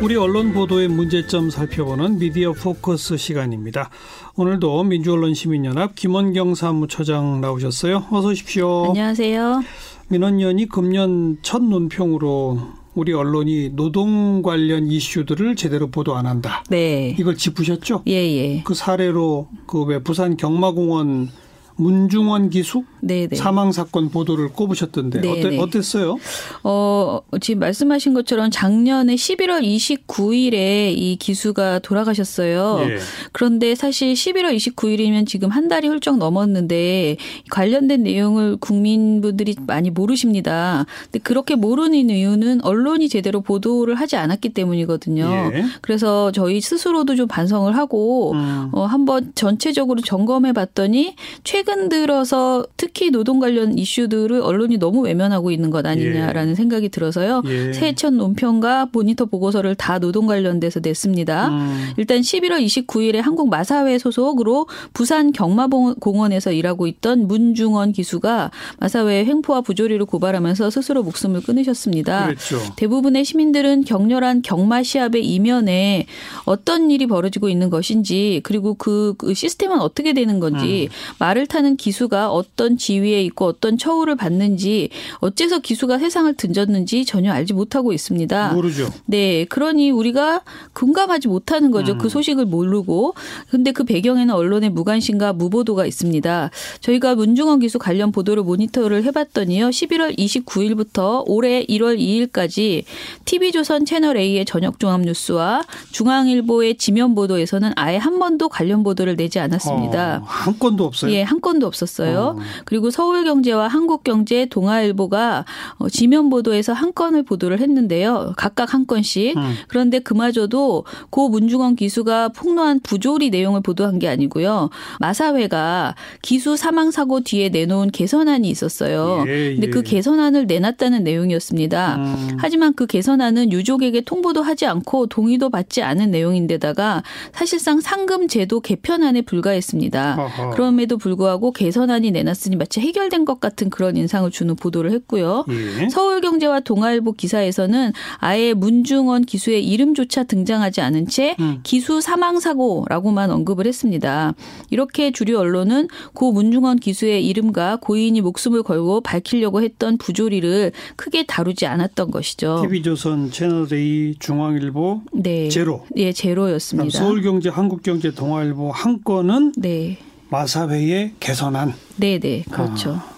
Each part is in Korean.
우리 언론 보도의 문제점 살펴보는 미디어 포커스 시간입니다. 오늘도 민주언론시민연합 김원경 사무처장 나오셨어요. 어서 오십시오. 안녕하세요. 민원연이 금년 첫 논평으로 우리 언론이 노동 관련 이슈들을 제대로 보도 안 한다. 네. 이걸 짚으셨죠? 예, 예. 그 사례로 그 왜 부산 경마공원 문중원 기수 네네. 사망 사건 보도를 꼽으셨던데 네네. 어때, 어땠 어요? 어, 지금 말씀하신 것처럼 작년에 11월 29일에 이 기수가 돌아가셨어요. 예. 그런데 사실 11월 29일이면 지금 한 달이 훌쩍 넘었는데 관련된 내용을 국민분들이 많이 모르십니다. 근데 그렇게 모르는 이유는 언론이 제대로 보도를 하지 않았기 때문이거든요. 예. 그래서 저희 스스로도 좀 반성을 하고 음. 어, 한번 전체적으로 점검해 봤더니 최근 들어서 특히 노동 관련 이슈들을 언론이 너무 외면하고 있는 것 아니냐라는 생각이 들어서요. 예. 새해 첫 논평과 모니터 보고서를 다 노동 관련돼서 냈습니다. 음. 일단 11월 29일에 한국 마사회 소속으로 부산 경마공원에서 일하고 있던 문중원 기수가 마사회 횡포와 부조리를 고발하면서 스스로 목숨을 끊으셨습니다. 그랬죠. 대부분의 시민들은 격렬한 경마 시합의 이면에 어떤 일이 벌어지고 있는 것인지 그리고 그, 그 시스템은 어떻게 되는 건지 말을 타는 기수가 어떤 지위에 있고 어떤 처우를 받는지 어째서 기수가 세상을 던졌는지 전혀 알지 못하고 있습니다. 모르죠. 네, 그러니 우리가 공감하지 못하는 거죠. 음. 그 소식을 모르고. 근데 그 배경에는 언론의 무관심과 무보도가 있습니다. 저희가 문중원 기수 관련 보도를 모니터를 해봤더니요. 11월 29일부터 올해 1월 2일까지 TV조선 채널A의 저녁 종합 뉴스와 중앙일보의 지면 보도에서는 아예 한 번도 관련 보도를 내지 않았습니다. 어, 한 건도 없어요. 예, 한 건도 없었어요. 어. 그리고 서울경제와 한국경제, 동아일보가 어, 지면 보도에서 한 건을 보도를 했는데요. 각각 한 건씩. 음. 그런데 그마저도 고 문중원 기수가 폭로한 부조리 내용을 보도한 게 아니고요. 마사회가 기수 사망 사고 뒤에 내놓은 개선안이 있었어요. 예, 근데 예. 그 개선안을 내놨다는 내용이었습니다. 음. 하지만 그 개선안은 유족에게 통보도 하지 않고 동의도 받지 않은 내용인데다가 사실상 상금 제도 개편안에 불과했습니다. 어허. 그럼에도 불구하고 개선안이 내놨으니 마치 해결된 것 같은 그런 인상을 주는 보도를 했고요. 예. 서울경제와 동아일보 기사에서는 아예 문중원 기수의 이름조차 등장하지 않은 채 음. 기수 사망 사고라고만 언급을 했습니다. 이렇게 주류 언론은 고 문중원 기수의 이름과 고인이 목숨을 걸고 밝히려고 했던 부조리를 크게 다루지 않았던 것이죠. TV조선 채널A 중앙일보 네. 제로. 예, 제로였습니다. 서울경제, 한국경제, 동아일보 한 건은 네. 마사회의 개선안. 네, 네. 그렇죠. 아.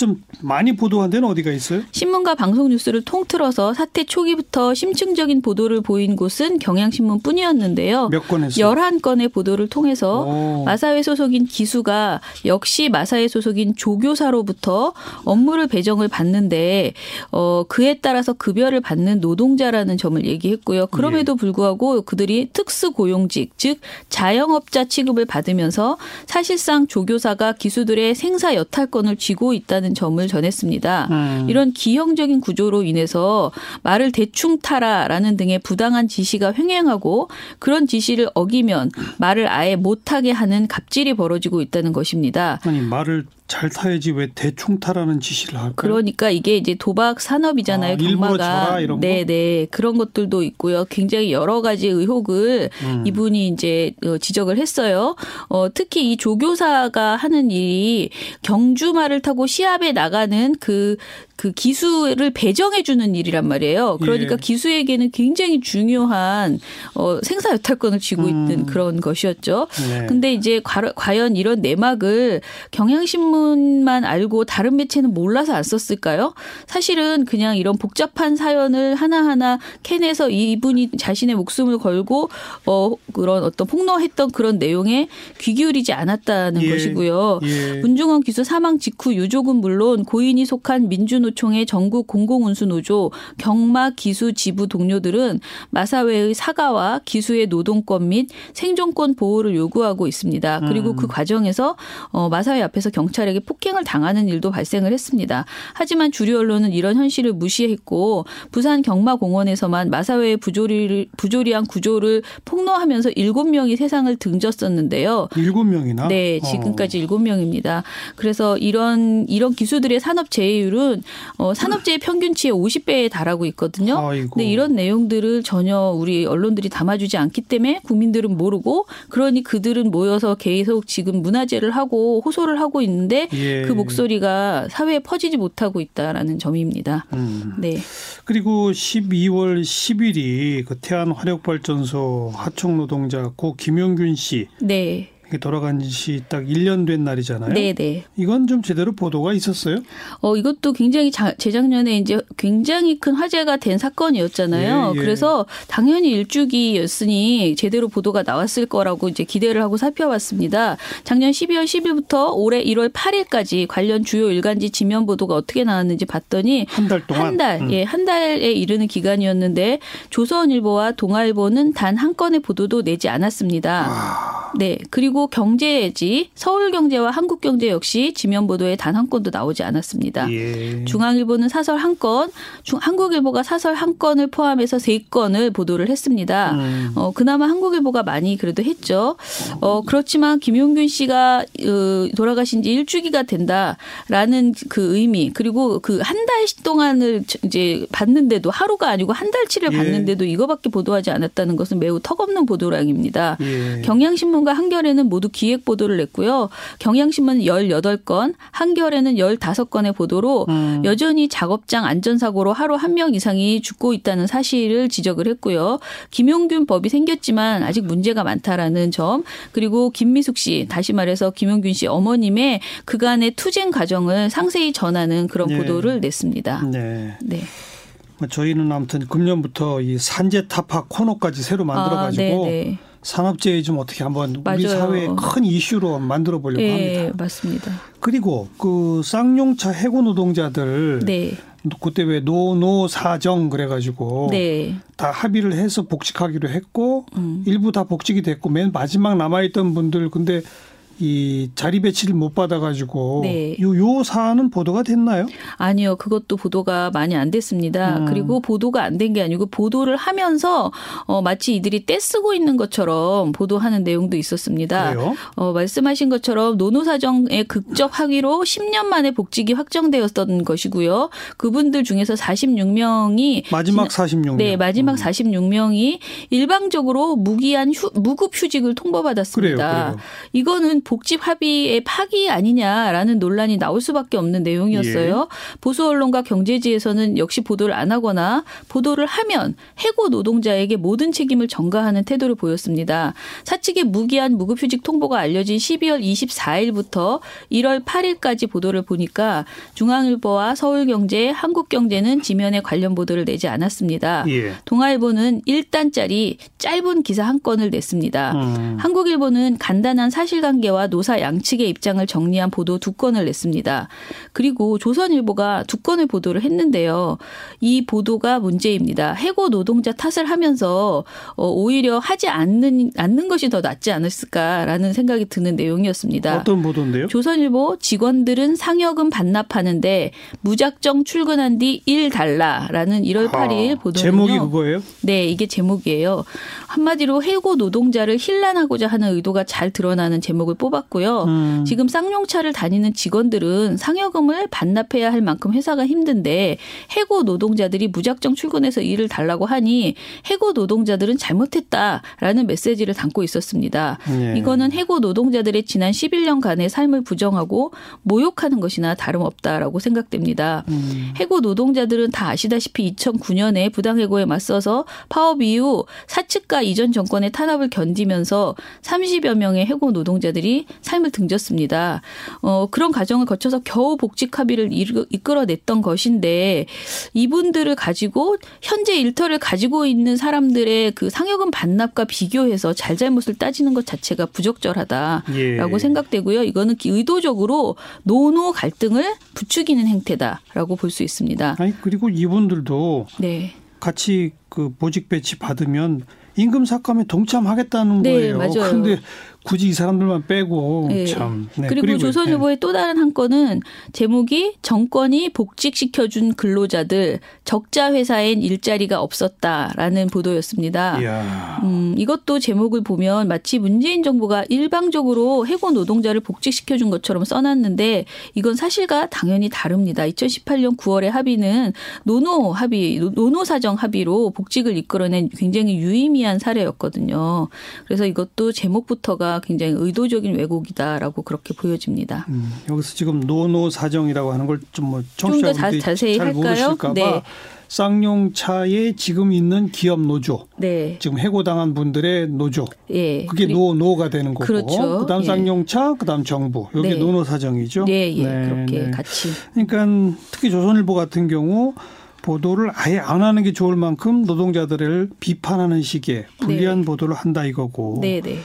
좀 많이 보도한 데는 어디가 있어요? 신문과 방송 뉴스를 통틀어서 사태 초기부터 심층적인 보도를 보인 곳은 경향신문뿐이었는데요. 몇건 했어요? 11건의 보도를 통해서 오. 마사회 소속인 기수가 역시 마사회 소속인 조교사로부터 업무를 배정을 받는데 어 그에 따라서 급여를 받는 노동자라는 점을 얘기했고요. 그럼에도 불구하고 그들이 특수 고용직 즉 자영업자 취급을 받으면서 사실상 조교사가 기수들의 생사 여탈권을 쥐고 있다는 점을 전했습니다. 음. 이런 기형적인 구조로 인해서 말을 대충 타라라는 등의 부당한 지시가 횡행하고 그런 지시를 어기면 말을 아예 못하게 하는 갑질이 벌어지고 있다는 것입니다. 아니 말을 잘 타야지 왜 대충 타라는 지시를 할까요? 그러니까 이게 이제 도박 산업이잖아요. 아, 경마가. 져라 이런 거? 네, 네. 그런 것들도 있고요. 굉장히 여러 가지 의혹을 음. 이분이 이제 어, 지적을 했어요. 어, 특히 이 조교사가 하는 일이 경주말을 타고 시합에 나가는 그, 그 기수를 배정해 주는 일이란 말이에요. 그러니까 예. 기수에게는 굉장히 중요한 어, 생사 여탈권을 쥐고 있는 그런 것이었죠. 음. 네. 근데 이제 과- 과연 이런 내막을 경향신문만 알고 다른 매체는 몰라서 안 썼을까요? 사실은 그냥 이런 복잡한 사연을 하나하나 캐내서 이분이 자신의 목숨을 걸고 어 그런 어떤 폭로했던 그런 내용에 귀 기울이지 않았다는 예. 것이고요. 예. 문중원 기수 사망 직후 유족은 물론 고인이 속한 민주노 총의 전국 공공운수노조 경마 기수 지부 동료들은 마사회의 사과와 기수의 노동권 및 생존권 보호를 요구하고 있습니다. 그리고 그 과정에서 어, 마사회 앞에서 경찰에게 폭행을 당하는 일도 발생을 했습니다. 하지만 주류 언론은 이런 현실을 무시했고 부산 경마공원에서만 마사회의 부조리를 부조리한 구조를 폭로하면서 일곱 명이 세상을 등졌었는데요. 일곱 명이나? 네, 어. 지금까지 일곱 명입니다. 그래서 이런 이런 기수들의 산업 재해율은 어, 산업재해 평균치의 50배에 달하고 있거든요. 아이고. 근데 이런 내용들을 전혀 우리 언론들이 담아주지 않기 때문에 국민들은 모르고 그러니 그들은 모여서 계속 지금 문화재를 하고 호소를 하고 있는데 예. 그 목소리가 사회에 퍼지지 못하고 있다라는 점입니다. 음. 네. 그리고 12월 10일이 그 태안 화력발전소 하청 노동자 고 김용균 씨 네. 돌아간 지 딱 1년 된 날이잖아요. 네, 네. 이건 좀 제대로 보도가 있었어요? 어, 이것도 굉장히 자, 재작년에 이제 굉장히 큰 화제가 된 사건이었잖아요. 예, 예. 그래서 당연히 일주기였으니 제대로 보도가 나왔을 거라고 이제 기대를 하고 살펴봤습니다. 작년 12월 10일부터 올해 1월 8일까지 관련 주요 일간지 지면 보도가 어떻게 나왔는지 봤더니 한 달 동안 한 달, 음. 예, 한 달에 이르는 기간이었는데 조선일보와 동아일보는 단 한 건의 보도도 내지 않았습니다. 아, 네. 그리고 경제지 서울경제와 한국경제 역시 지면 보도에 단 한 건도 나오지 않았습니다. 예. 중앙일보는 사설 한 건, 중, 한국일보가 사설 한 건을 포함해서 세 건을 보도를 했습니다. 음. 어, 그나마 한국일보가 많이 그래도 했죠. 어, 그렇지만 김용균 씨가 어, 돌아가신 지 일주기가 된다라는 그 의미, 그리고 그 한 달 동안을 이제 봤는데도 하루가 아니고 한 달치를 예. 봤는데도 이거밖에 보도하지 않았다는 것은 매우 턱없는 보도량입니다. 예. 경향신문 과 한겨레는 모두 기획 보도를 냈고요. 경향신문은 18건, 한겨레는 15건의 보도로 음. 여전히 작업장 안전사고로 하루 한 명 이상이 죽고 있다는 사실을 지적을 했고요. 김용균 법이 생겼지만 아직 문제가 많다라는 점, 그리고 김미숙 씨, 다시 말해서 김용균 씨 어머님의 그간의 투쟁 과정을 상세히 전하는 그런 예. 보도를 냈습니다. 네. 네. 뭐 저희는 아무튼 금년부터 이 산재 타파 코너까지 새로 만들어 가지고 아, 네, 산업재해 좀 어떻게 한번 우리 맞아요. 사회의 큰 이슈로 만들어 보려고 네. 합니다. 예, 맞습니다. 그리고 그 쌍용차 해고 노동자들 네. 그때 왜 노노 사정 그래가지고 네. 다 합의를 해서 복직하기로 했고 음. 일부 다 복직이 됐고 맨 마지막 남아있던 분들 근데 이 자리 배치를 못 받아가지고 네. 요, 요 사안은 보도가 됐나요? 아니요, 그것도 보도가 많이 안 됐습니다. 음. 그리고 보도가 안 된 게 아니고 보도를 하면서 어, 마치 이들이 떼쓰고 있는 것처럼 보도하는 내용도 있었습니다. 그래요? 어, 말씀하신 것처럼 노노사정의 극적 합의로 10년 만에 복직이 확정되었던 것이고요. 그분들 중에서 46명이 마지막 46명. 네, 마지막 음. 46명이 일방적으로 무기한 휴, 무급 휴직을 통보받았습니다. 그래요, 그래요. 이거는 복직 합의의 파기 아니냐라는 논란이 나올 수밖에 없는 내용이었어요. 예. 보수 언론과 경제지에서는 역시 보도를 안 하거나 보도를 하면 해고 노동자에게 모든 책임을 전가하는 태도를 보였습니다. 사측의 무기한 무급휴직 통보가 알려진 12월 24일부터 1월 8일까지 보도를 보니까 중앙일보와 서울경제, 한국경제는 지면에 관련 보도를 내지 않았습니다. 예. 동아일보는 1단짜리 짧은 기사 한 건을 냈습니다. 음. 한국일보는 간단한 사실관계와 노사 양측의 입장을 정리한 보도 두 건을 냈습니다. 그리고 조선일보가 두 건을 보도를 했는데요. 이 보도가 문제입니다. 해고 노동자 탓을 하면서 어, 오히려 하지 않는 않는 것이 더 낫지 않았을까라는 생각이 드는 내용이었습니다. 어떤 보도인데요? 조선일보 직원들은 상여금 반납하는데 무작정 출근한 뒤일 달라라는 1월 8일 아, 보도는요. 제목이 그거예요? 네, 이게 제목이에요. 한마디로 해고 노동자를 힐난하고자 하는 의도가 잘 드러나는 제목을 뽑 았고요. 음. 지금 쌍용차를 다니는 직원들은 상여금을 반납해야 할 만큼 회사가 힘든데 해고 노동자들이 무작정 출근해서 일을 달라고 하니 해고 노동자들은 잘못했다라는 메시지를 담고 있었습니다. 예. 이거는 해고 노동자들의 지난 11년간의 삶을 부정하고 모욕하는 것이나 다름없다라고 생각됩니다. 음. 해고 노동자들은 다 아시다시피 2009년에 부당해고에 맞서서 파업 이후 사측과 이전 정권의 탄압을 견디면서 30여 명의 해고 노동자들이 삶을 등졌습니다. 어, 그런 과정을 거쳐서 겨우 복직 합의를 이끌어냈던 것인데 이분들을 가지고 현재 일터를 가지고 있는 사람들의 그 상여금 반납과 비교해서 잘잘못을 따지는 것 자체가 부적절하다라고 예. 생각되고요. 이거는 의도적으로 노노 갈등을 부추기는 행태다라고 볼 수 있습니다. 아니 그리고 이분들도 네. 같이 그 보직 배치 받으면 임금 삭감에 동참하겠다는 네, 거예요. 맞아요. 근데 굳이 이 사람들만 빼고 네. 참. 네. 그리고, 조선일보의 또 다른 한 건은 제목이 정권이 복직시켜준 근로자들 적자 회사엔 일자리가 없었다라는 보도였습니다. 이야. 음, 이것도 제목을 보면 마치 문재인 정부가 일방적으로 해고 노동자를 복직시켜준 것처럼 써놨는데 이건 사실과 당연히 다릅니다. 2018년 9월에 합의는 노노 합의, 노노 사정 합의로 복직을 이끌어낸 굉장히 유의미한 사례였거든요. 그래서 이것도 제목부터가 굉장히 의도적인 왜곡이다라고 그렇게 보여집니다. 음, 여기서 지금 노노 사정이라고 하는 걸 좀뭐 좀더 청취자분들이 자세히 잘 알까요? 네. 쌍용차에 지금 있는 기업 노조, 네. 지금 해고당한 분들의 노조, 예. 그게 그리고- 노노가 되는 거고, 그렇죠. 그다음 예. 쌍용차, 그다음 정부, 여기 네. 노노 사정이죠. 네, 예. 네, 그렇게 네. 같이. 그러니까 특히 조선일보 같은 경우 보도를 아예 안 하는 게 좋을 만큼 노동자들을 비판하는 식의 불리한 보도를 한다 이거고. 네, 네.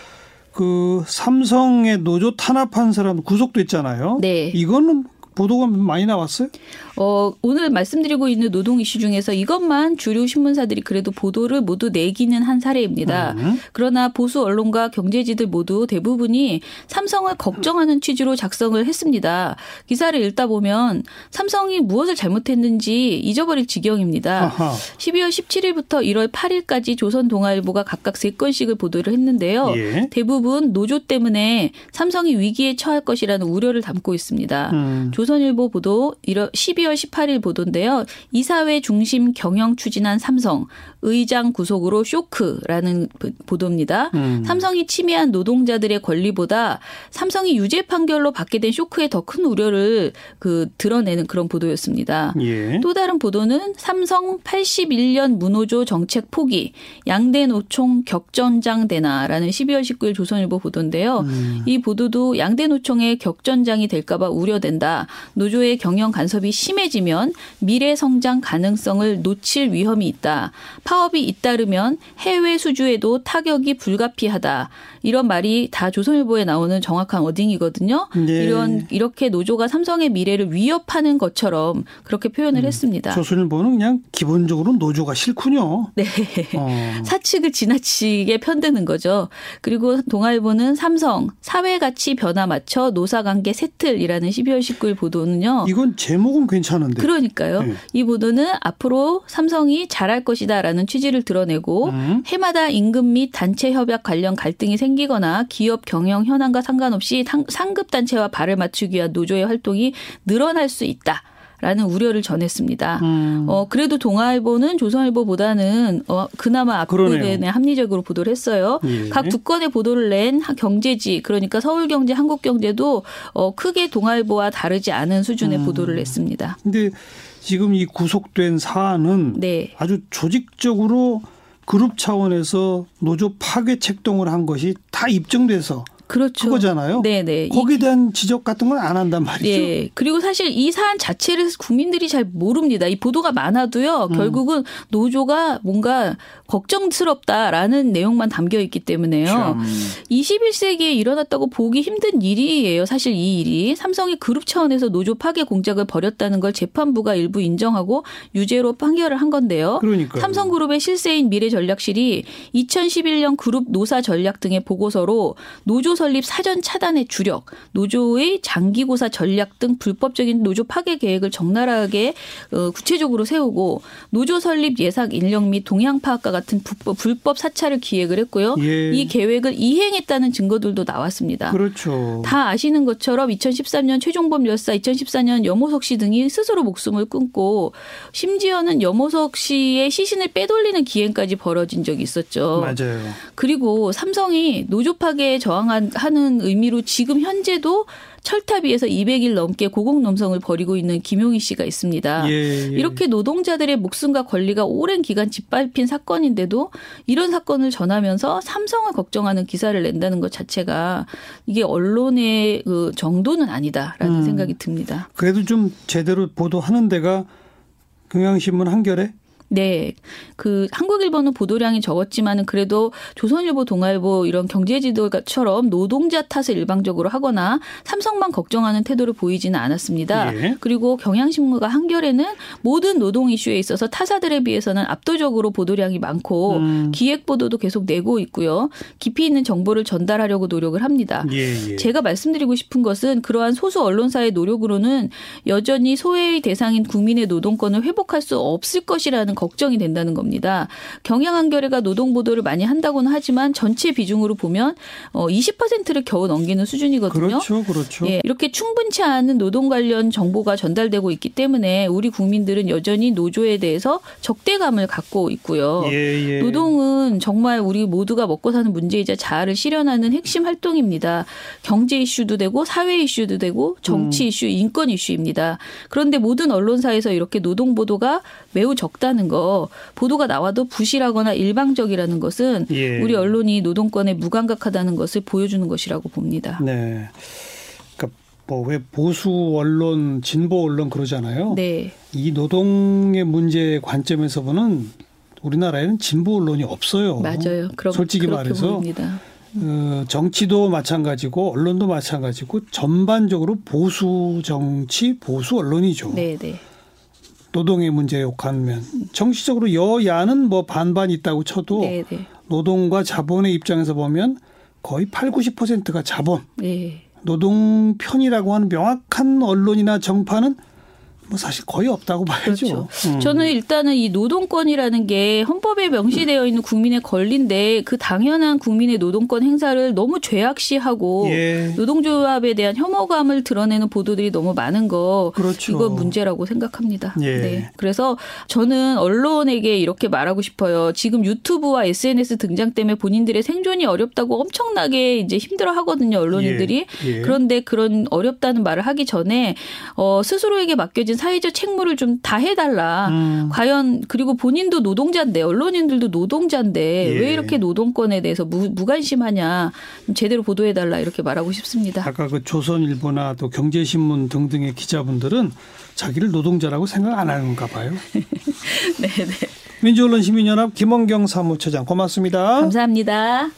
그 삼성의 노조 탄압한 사람 구속됐잖아요. 네. 이거는 보도가 많이 나왔어요? 어, 오늘 말씀드리고 있는 노동 이슈 중에서 이것만 주류 신문사들이 그래도 보도를 모두 내기는 한 사례입니다. 음. 그러나 보수 언론과 경제지들 모두 대부분이 삼성을 걱정하는 취지로 작성을 했습니다. 기사를 읽다 보면 삼성이 무엇을 잘못했는지 잊어버릴 지경입니다. 아하. 12월 17일부터 1월 8일까지 조선 동아일보가 각각 3건씩을 보도를 했는데요. 예. 대부분 노조 때문에 삼성이 위기에 처할 것이라는 우려를 담고 있습니다. 음. 조선일보 보도 12월 18일 보도인데요. 이사회 중심 경영 추진한 삼성 의장 구속으로 쇼크라는 보도입니다. 음. 삼성이 침해한 노동자들의 권리보다 삼성이 유죄 판결로 받게 된 쇼크에 더 큰 우려를 그 드러내는 그런 보도였습니다. 예. 또 다른 보도는 삼성 81년 무노조 정책 포기 양대 노총 격전장 되나라는 12월 19일 조선일보 보도인데요. 음. 이 보도도 양대 노총의 격전장이 될까봐 우려된다. 노조의 경영 간섭이 심해지면 미래 성장 가능성을 놓칠 위험이 있다. 파업이 잇따르면 해외 수주에도 타격이 불가피하다. 이런 말이 다 조선일보에 나오는 정확한 워딩이거든요. 네. 이런 이렇게 노조가 삼성의 미래를 위협하는 것처럼 그렇게 표현을 음. 했습니다. 조선일보는 그냥 기본적으로 노조가 싫군요. 네. 어. 사측을 지나치게 편드는 거죠. 그리고 동아일보는 삼성 사회 가치 변화 맞춰 노사 관계 세틀이라는 12월 19일 보도는요. 이건 제목은 괜찮은데. 그러니까요. 네. 이 보도는 앞으로 삼성이 잘할 것이다라는 취지를 드러내고 음. 해마다 임금 및 단체 협약 관련 갈등이 생기거나 기업 경영 현황과 상관없이 상- 상급 단체와 발을 맞추기 위한 노조의 활동이 늘어날 수 있다. 라는 우려를 전했습니다. 음. 어, 그래도 동아일보는 조선일보보다는 어, 그나마 앞부분에. 합리적으로 보도를 했어요. 예. 각두 건의 보도를 낸 경제지 그러니까 서울경제, 한국경제도 어, 크게 동아일보와 다르지 않은 수준의 음. 보도를 냈습니다. 근데 지금 이 구속된 사안은 네. 아주 조직적으로 그룹 차원에서 노조 파괴 책동을 한 것이 다 입증돼서 그렇죠. 그거잖아요. 네네. 이- 거기에 대한 지적 같은 건 안 한단 말이죠. 예. 그리고 사실 이 사안 자체를 국민들이 잘 모릅니다. 이 보도가 많아도요. 음. 결국은 노조가 뭔가 걱정스럽다라는 내용만 담겨 있기 때문에요. 참. 21세기에 일어났다고 보기 힘든 일이에요. 사실 이 일이 삼성이 그룹 차원에서 노조 파괴 공작을 벌였다는 걸 재판부가 일부 인정하고 유죄로 판결을 한 건데요. 그러니까요. 삼성그룹의 실세인 미래전략실이 2011년 그룹 노사 전략 등의 보고서로 노조 설립 사전 차단에 주력, 노조의 장기고사 전략 등 불법적인 노조 파괴 계획을 적나라하게 어, 구체적으로 세우고 노조 설립 예상 인력 및 동향 파악과 같은 불법, 불법 사찰을 기획을 했고요. 예. 이 계획을 이행했다는 증거들도 나왔습니다. 그렇죠. 다 아시는 것처럼 2013년 최종범 열사, 2014년 염호석 씨 등이 스스로 목숨을 끊고 심지어는 염호석 씨의 시신을 빼돌리는 기행까지 벌어진 적이 있었죠. 맞아요. 그리고 삼성이 노조 파괴에 저항하는 의미로 지금 현재도 철탑 위에서 200일 넘게 고공농성을 벌이고 있는 김용희 씨가 있습니다. 예, 예. 이렇게 노동자들의 목숨과 권리가 오랜 기간 짓밟힌 사건인데도 이런 사건을 전하면서 삼성을 걱정하는 기사를 낸다는 것 자체가 이게 언론의 그 정도는 아니다라는 음. 생각이 듭니다. 그래도 좀 제대로 보도하는 데가 경향신문 한겨레 네. 그 한국일보는 보도량이 적었지만은 그래도 조선일보, 동아일보 이런 경제 지도처럼 노동자 탓을 일방적으로 하거나 삼성만 걱정하는 태도를 보이지는 않았습니다. 예. 그리고 경향신문과 한겨레는 모든 노동 이슈에 있어서 타사들에 비해서는 압도적으로 보도량이 많고 음. 기획 보도도 계속 내고 있고요. 깊이 있는 정보를 전달하려고 노력을 합니다. 예, 예. 제가 말씀드리고 싶은 것은 그러한 소수 언론사의 노력으로는 여전히 소외의 대상인 국민의 노동권을 회복할 수 없을 것이라는 걱정이 된다는 겁니다. 경향한겨레가 노동 보도를 많이 한다고는 하지만 전체 비중으로 보면 어 20%를 겨우 넘기는 수준이거든요. 그렇죠, 그렇죠. 예, 이렇게 충분치 않은 노동 관련 정보가 전달되고 있기 때문에 우리 국민들은 여전히 노조에 대해서 적대감을 갖고 있고요. 예, 예. 노동은 정말 우리 모두가 먹고 사는 문제이자 자아를 실현하는 핵심 활동입니다. 경제 이슈도 되고 사회 이슈도 되고 정치 음. 이슈, 인권 이슈입니다. 그런데 모든 언론사에서 이렇게 노동 보도가 매우 적다는 거, 보도가 나와도 부실하거나 일방적이라는 것은 예. 우리 언론이 노동권에 무감각하다는 것을 보여주는 것이라고 봅니다. 네. 그러니까 뭐 왜 보수 언론, 진보 언론 그러잖아요. 네. 이 노동의 문제 관점에서 보는 우리나라에는 진보 언론이 없어요. 맞아요. 그럼, 솔직히 말해서 어, 정치도 마찬가지고 언론도 마찬가지고 전반적으로 보수 정치, 보수 언론이죠. 네, 네. 노동의 문제 욕하면 정치적으로 여야는 뭐 반반 있다고 쳐도 네네. 네. 노동과 자본의 입장에서 보면 거의 8, 90%가 자본. 네. 노동 편이라고 하는 명확한 언론이나 정파는 뭐 사실 거의 없다고 봐야죠. 그렇죠. 음. 저는 일단은 이 노동권이라는 게 헌법에 명시되어 있는 국민의 권리인데 그 당연한 국민의 노동권 행사를 너무 죄악시하고 예. 노동조합에 대한 혐오감을 드러내는 보도들이 너무 많은 거 그렇죠. 이거 문제라고 생각합니다. 예. 네. 그래서 저는 언론에게 이렇게 말하고 싶어요. 지금 유튜브와 SNS 등장 때문에 본인들의 생존이 어렵다고 엄청나게 이제 힘들어 하거든요. 언론인들이. 예. 예. 그런데 그런 어렵다는 말을 하기 전에 어 스스로에게 맡겨진 가진 사회적 책무를 좀 다 해달라. 음. 과연 그리고 본인도 노동자인데 언론인들도 노동자인데 예. 왜 이렇게 노동권에 대해서 무, 무관심하냐. 제대로 보도해달라 이렇게 말하고 싶습니다. 아까 그 조선일보나 또 경제신문 등등의 기자분들은 자기를 노동자라고 생각 안 하는가 봐요. 네, 네. 민주언론시민연합 김원경 사무처장 고맙습니다. 감사합니다.